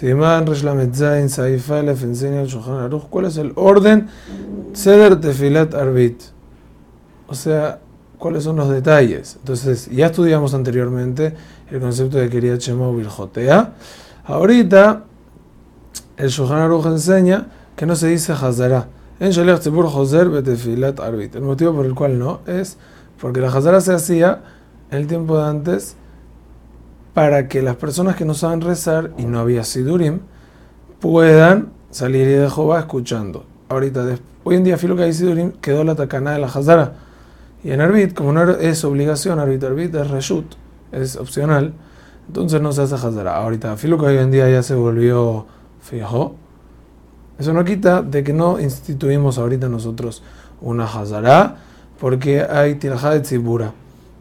Siman Reshlametzain Saif Aleph enseña el Shulchan Aruch cuál es el orden Seder Tefilat Arbit. O sea, cuáles son los detalles. Entonces, ya estudiamos anteriormente el concepto de Kiryat Shema o Biljotea. Ahorita, el Shulchan Aruch enseña que no se dice Hazara. En Shalech Tzibur Joser Arbit. El motivo por el cual no es porque la Hazara se hacía en el tiempo de antes para que las personas que no saben rezar y no había Sidurim puedan salir de Jehová escuchando. Ahorita, hoy en día, filo que hay Sidurim, quedó la tacana de la Hazara. Y en Arbit, como no es obligación, Arbit, Arbit es Reshut, es opcional, entonces no se hace Hazara. Ahorita, filo que hoy en día ya se volvió fijo. Eso no quita de que no instituimos ahorita nosotros una Hazara, porque hay tirajá de Tzibura.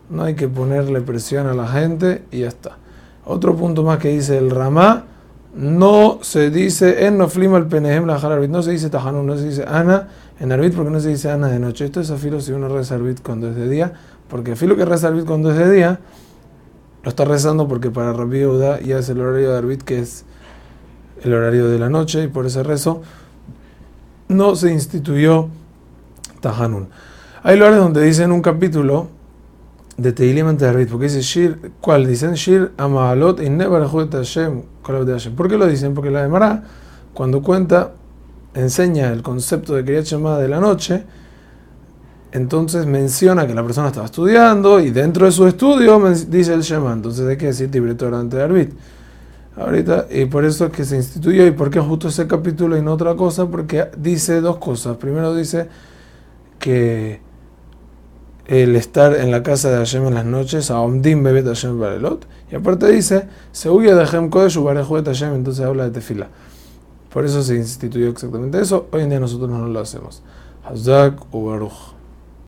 No hay que ponerle presión a la gente y ya está. Otro punto más que dice el Ramá, no se dice en no flima el penejem la arbit, no se dice tajanun, no se dice ana en arbit porque no se dice ana de noche. Esto es afilo si uno reza arbit cuando es de día, porque afilo que reza arbit cuando es de día, lo está rezando porque para Rabbi Yehuda ya es el horario de arbit que es el horario de la noche y por ese rezo no se instituyó tajanun. Hay lugares donde dicen un capítulo de Teilim ante Arbit, porque dice Shir, ¿cuál? Dicen Shir Amahalot y Nebarajut Hashem, Hashem. ¿Por qué lo dicen? Porque la Demara, cuando cuenta, enseña el concepto de Kriyat Shema de la noche, entonces menciona que la persona estaba estudiando y dentro de su estudio dice el Shema. Entonces hay que decir Tibretor ante de. Ahorita, y por eso es que se instituyó, y por qué justo ese capítulo y no otra cosa, porque dice dos cosas. Primero dice que el estar en la casa de Hashem en las noches, a Omdim Bebet Hashem Barelot, y aparte dice, se huye de Hashem Kodesh Barejuet Hashem, entonces habla de tefila. Por eso se instituyó exactamente eso, hoy en día nosotros no lo hacemos. Hazak u Baruch.